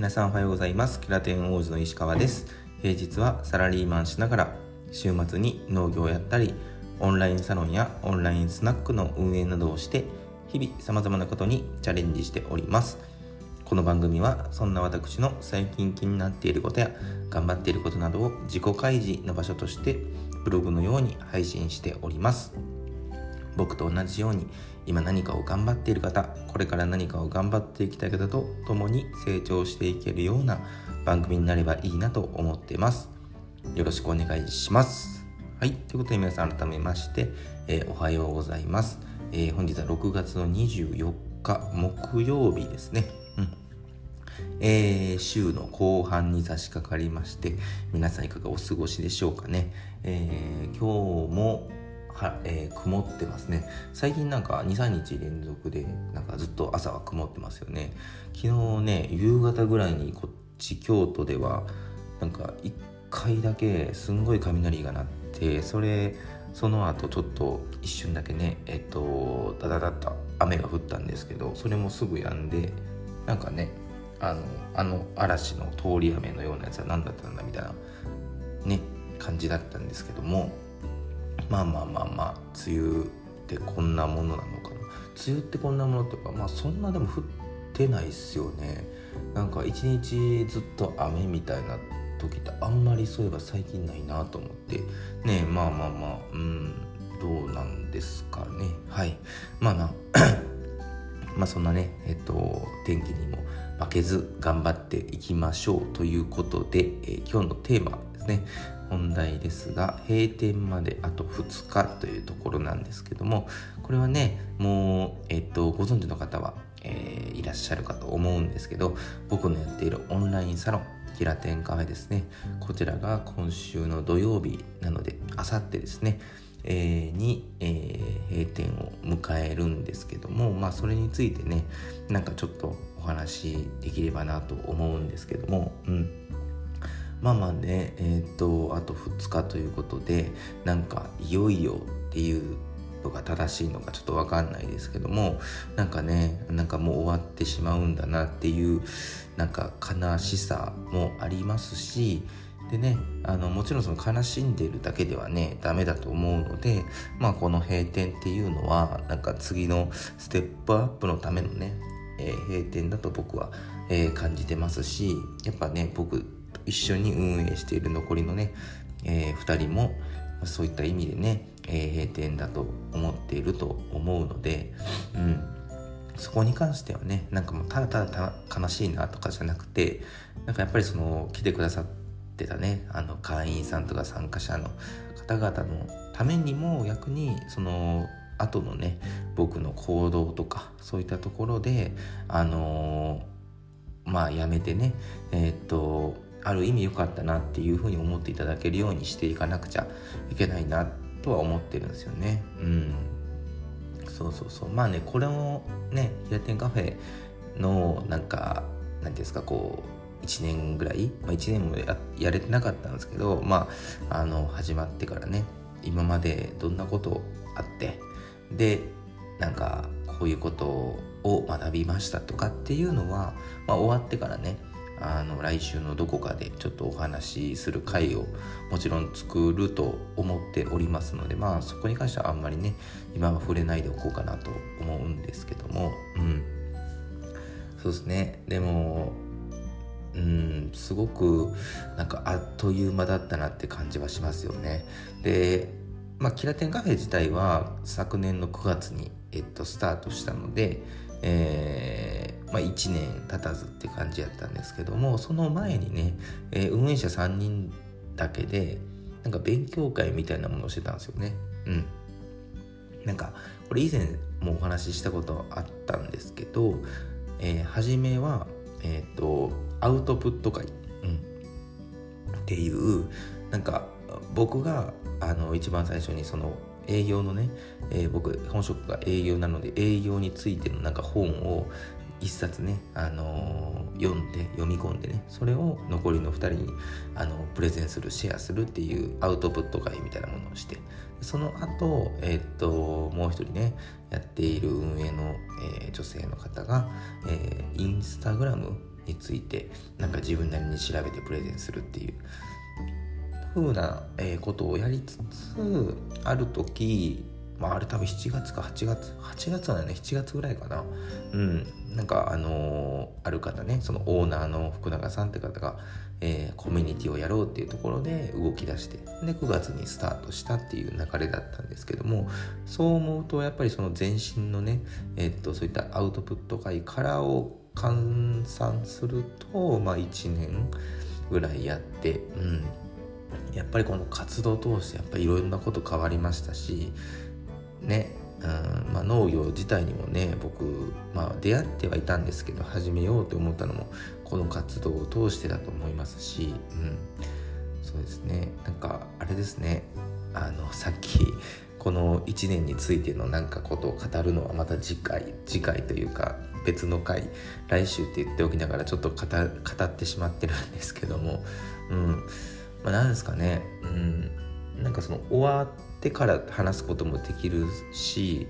皆さんおはようございます。キラテン王子の石川です。平日はサラリーマンしながら週末に農業をやったりオンラインサロンやオンラインスナックの運営などをして日々様々なことにチャレンジしております。この番組はそんな私の最近気になっていることや頑張っていることなどを自己開示の場所としてブログのように配信しております。僕と同じように今何かを頑張っている方これから何かを頑張っていきたい方と共に成長していけるような番組になればいいなと思っています。よろしくお願いします。はい。ということで皆さん改めまして、えー、おはようございます、えー、本日は6月の24日木曜日ですね。えー、週の後半に差し掛かりまして皆さんいかがお過ごしでしょうかね、えー、今日もは、えー、曇ってますね。最近なんか23日連続でなんかずっと朝は曇ってますよね。昨日ね夕方ぐらいにこっち京都ではなんか1回だけすんごい雷が鳴ってそれその後ちょっと一瞬だけねえっとダダダッと雨が降ったんですけどそれもすぐ止んでなんかねあのあの嵐の通り雨のようなやつは何だったんだみたいなね感じだったんですけどもまあまあまあまあ梅雨ってこんなものなのかな。梅雨ってこんなものとかまあそんなでも降ってないっすよね。なんか一日ずっと雨みたいな時ってあんまりそういえば最近ないなと思って。ねまあまあまあうんどうなんですかね。はい。まあな まあそんなねえっと天気にも負けず頑張っていきましょうということで、えー、今日のテーマですね。本題ですが閉店まであと2日というところなんですけどもこれはねもう、えっと、ご存知の方は、えー、いらっしゃるかと思うんですけど僕のやっているオンラインサロンキラテンカフェですね。こちらが今週の土曜日なのであさってですねえー、に、えー、閉店を迎えるんですけどもまあそれについてねなんかちょっとお話できればなと思うんですけどもうん。まあまあねえっ、とあと2日ということでなんかいよいよっていうのが正しいのかちょっと分かんないですけどもなんかねなんかもう終わってしまうんだなっていうなんか悲しさもありますしでねあのもちろんその悲しんでるだけではねダメだと思うのでまあこの閉店っていうのはなんか次のステップアップのためのね、えー、閉店だと僕は、えー、感じてますしやっぱね僕一緒に運営している残りのね、えー、2人もそういった意味でね、えー、閉店だと思っていると思うので、うん、そこに関してはねなんかもうただただ悲しいなとかじゃなくてなんかやっぱりその来てくださってたねあの会員さんとか参加者の方々のためにも逆にその後のね僕の行動とかそういったところであのー、まあやめてねえー、っとある意味良かったなっていうふうに思っていただけるようにしていかなくちゃいけないなとは思ってるんですよね。うん。そうそうそう。まあね、これもね、平天カフェのなんか、何ていうんですか、こう、1年ぐらい、まあ、1年もややれてなかったんですけど、まあ、あの、始まってからね、今までどんなことあって、で、なんか、こういうことを学びましたとかっていうのは、まあ、終わってからね、あの来週のどこかでちょっとお話しする回をもちろん作ると思っておりますのでまあそこに関してはあんまりね今は触れないでおこうかなと思うんですけどもうん。そうですね。でもうんすごくなんかあっという間だったなって感じはしますよね。でまあキラテンカフェ自体は昨年の9月に、えっと、スタートしたのでえー、まあ、1年経たずって感じやったんですけどもその前にね、えー、運営者3人だけでなんか勉強会みたいなものをしてたんですよね。うん。なんかこれ以前もお話ししたことあったんですけど、えー、初めはえっ、ー、とアウトプット会、うん、っていうなんか僕があの一番最初にその営業のね、えー、僕本職が営業なので営業についてのなんか本を一冊ね、あのー、読んで読み込んでねそれを残りの2人に、あのプレゼンするシェアするっていうアウトプット会みたいなものをしてその後、えー、っともう一人ねやっている運営の、えー、女性の方が、えインスタグラムについてなんか自分なりに調べてプレゼンするっていう風な、えことをやりつつある時まああれ多分7月か8月8月はね7月ぐらいかな。うん。なんかあのー、ある方ねそのオーナーの福永さんって方が、えー、コミュニティをやろうっていうところで動き出してで9月にスタートしたっていう流れだったんですけどもそう思うとやっぱりその前身のね、えー、っとそういったアウトプット会からを換算するとまあ1年ぐらいやってうん。やっぱりこの活動を通してやっぱりいろんなこと変わりましたしねうんまあ、農業自体にもね僕、まあ、出会ってはいたんですけど始めようと思ったのもこの活動を通してだと思いますし、うん、そうですね。なんかあれですね。あのさっきこの1年についてのなんかことを語るのはまた次回次回というか別の回来週って言っておきながらちょっと語ってしまってるんですけども、うん。まあ、なんですかね、うん、なんかその終わってってから話すこともできるし、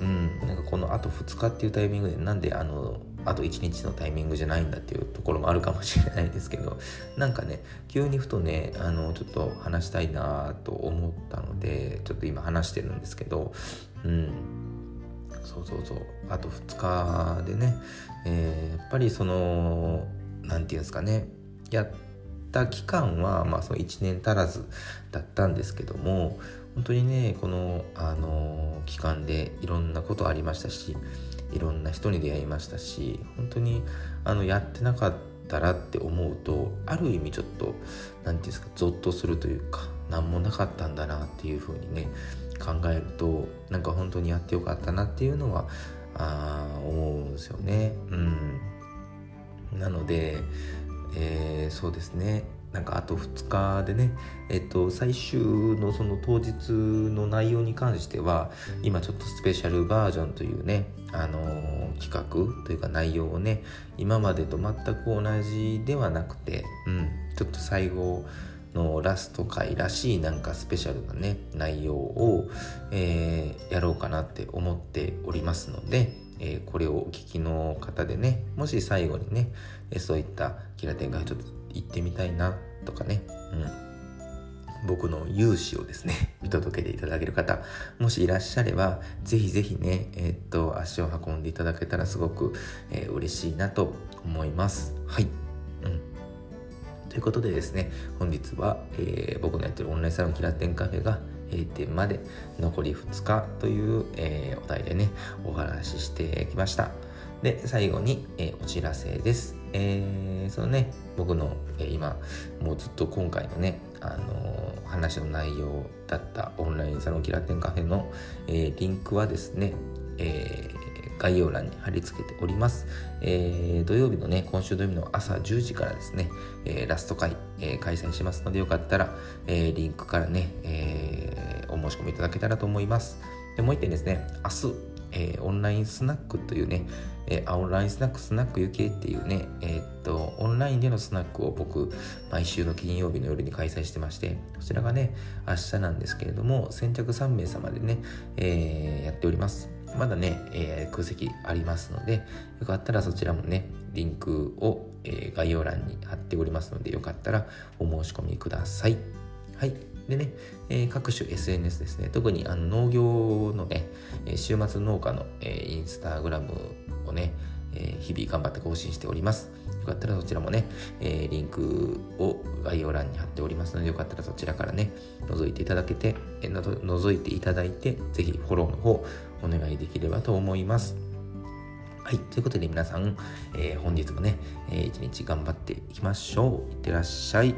うん、なんかこのあと2日っていうタイミングでなんであのあと1日のタイミングじゃないんだっていうところもあるかもしれないですけど なんかね急にふとねあのちょっと話したいなと思ったのでちょっと今話してるんですけどうん。そうそうそう。あと2日でね、えー、やっぱりその何て言うんですかねやった期間は、まあ、その1年足らずだったんですけども本当にねこの、あの期間でいろんなことありましたしいろんな人に出会いましたし本当にあのやってなかったらって思うとある意味ちょっと何て言うんですかゾッとするというか何もなかったんだなっていうふうにね考えるとなんか本当にやってよかったなっていうのはあ思うんですよね。うん、なので、えー、そうですねなんかあと2日でね、えっと、最終のその当日の内容に関しては今ちょっとスペシャルバージョンというね、あのー、企画というか内容をね今までと全く同じではなくて、うん、ちょっと最後のラスト回らしいなんかスペシャルなね内容を、えー、やろうかなって思っておりますので、えー、これをお聞きの方でねもし最後にね、えそういったキラテンがちょっと行ってみたいなとかね、うん、僕の勇姿をですね 見届けていただける方もしいらっしゃればぜひぜひねえー、っと足を運んでいただけたらすごく、えー、嬉しいなと思います。はい、うん、ということでですね本日は、えー、僕のやってるオンラインサロンキラテンカフェが閉店まで残り2日という、えー、お題でねお話ししてきました。で最後に、えー、お知らせです。えー、そのね僕の、え、今もうずっと今回のね、あのー、話の内容だったオンラインサロンキラテンカフェの、えリンクはですね、え概要欄に貼り付けております、え土曜日のね今週土曜日の朝10時からですね、えラスト会、え開催しますのでよかったら、えリンクからね、えお申し込みいただけたらと思います。でもう一点ですね明日えー、オンラインスナックというね、えー、オンラインスナックスナック UK っていうね、えー、っと、オンラインでのスナックを僕、毎週の金曜日の夜に開催してまして、こちらがね、明日なんですけれども、先着3名様でね、えー、やっております。まだね、えー、空席ありますので、よかったらそちらもね、リンクを、え、概要欄に貼っておりますので、よかったらお申し込みください。はい。でね、えー、各種 SNS ですね、特にあの農業のね、週末農家の、えー、インスタグラムをね、えー、日々頑張って更新しております。よかったらそちらもね、え、リンクを概要欄に貼っておりますので、よかったらそちらからね、覗いていただけて、えー、覗いていただいて、ぜひフォローの方お願いできればと思います。はい。ということで皆さん、えー、本日もね、えー、一日頑張っていきましょう。いってらっしゃい。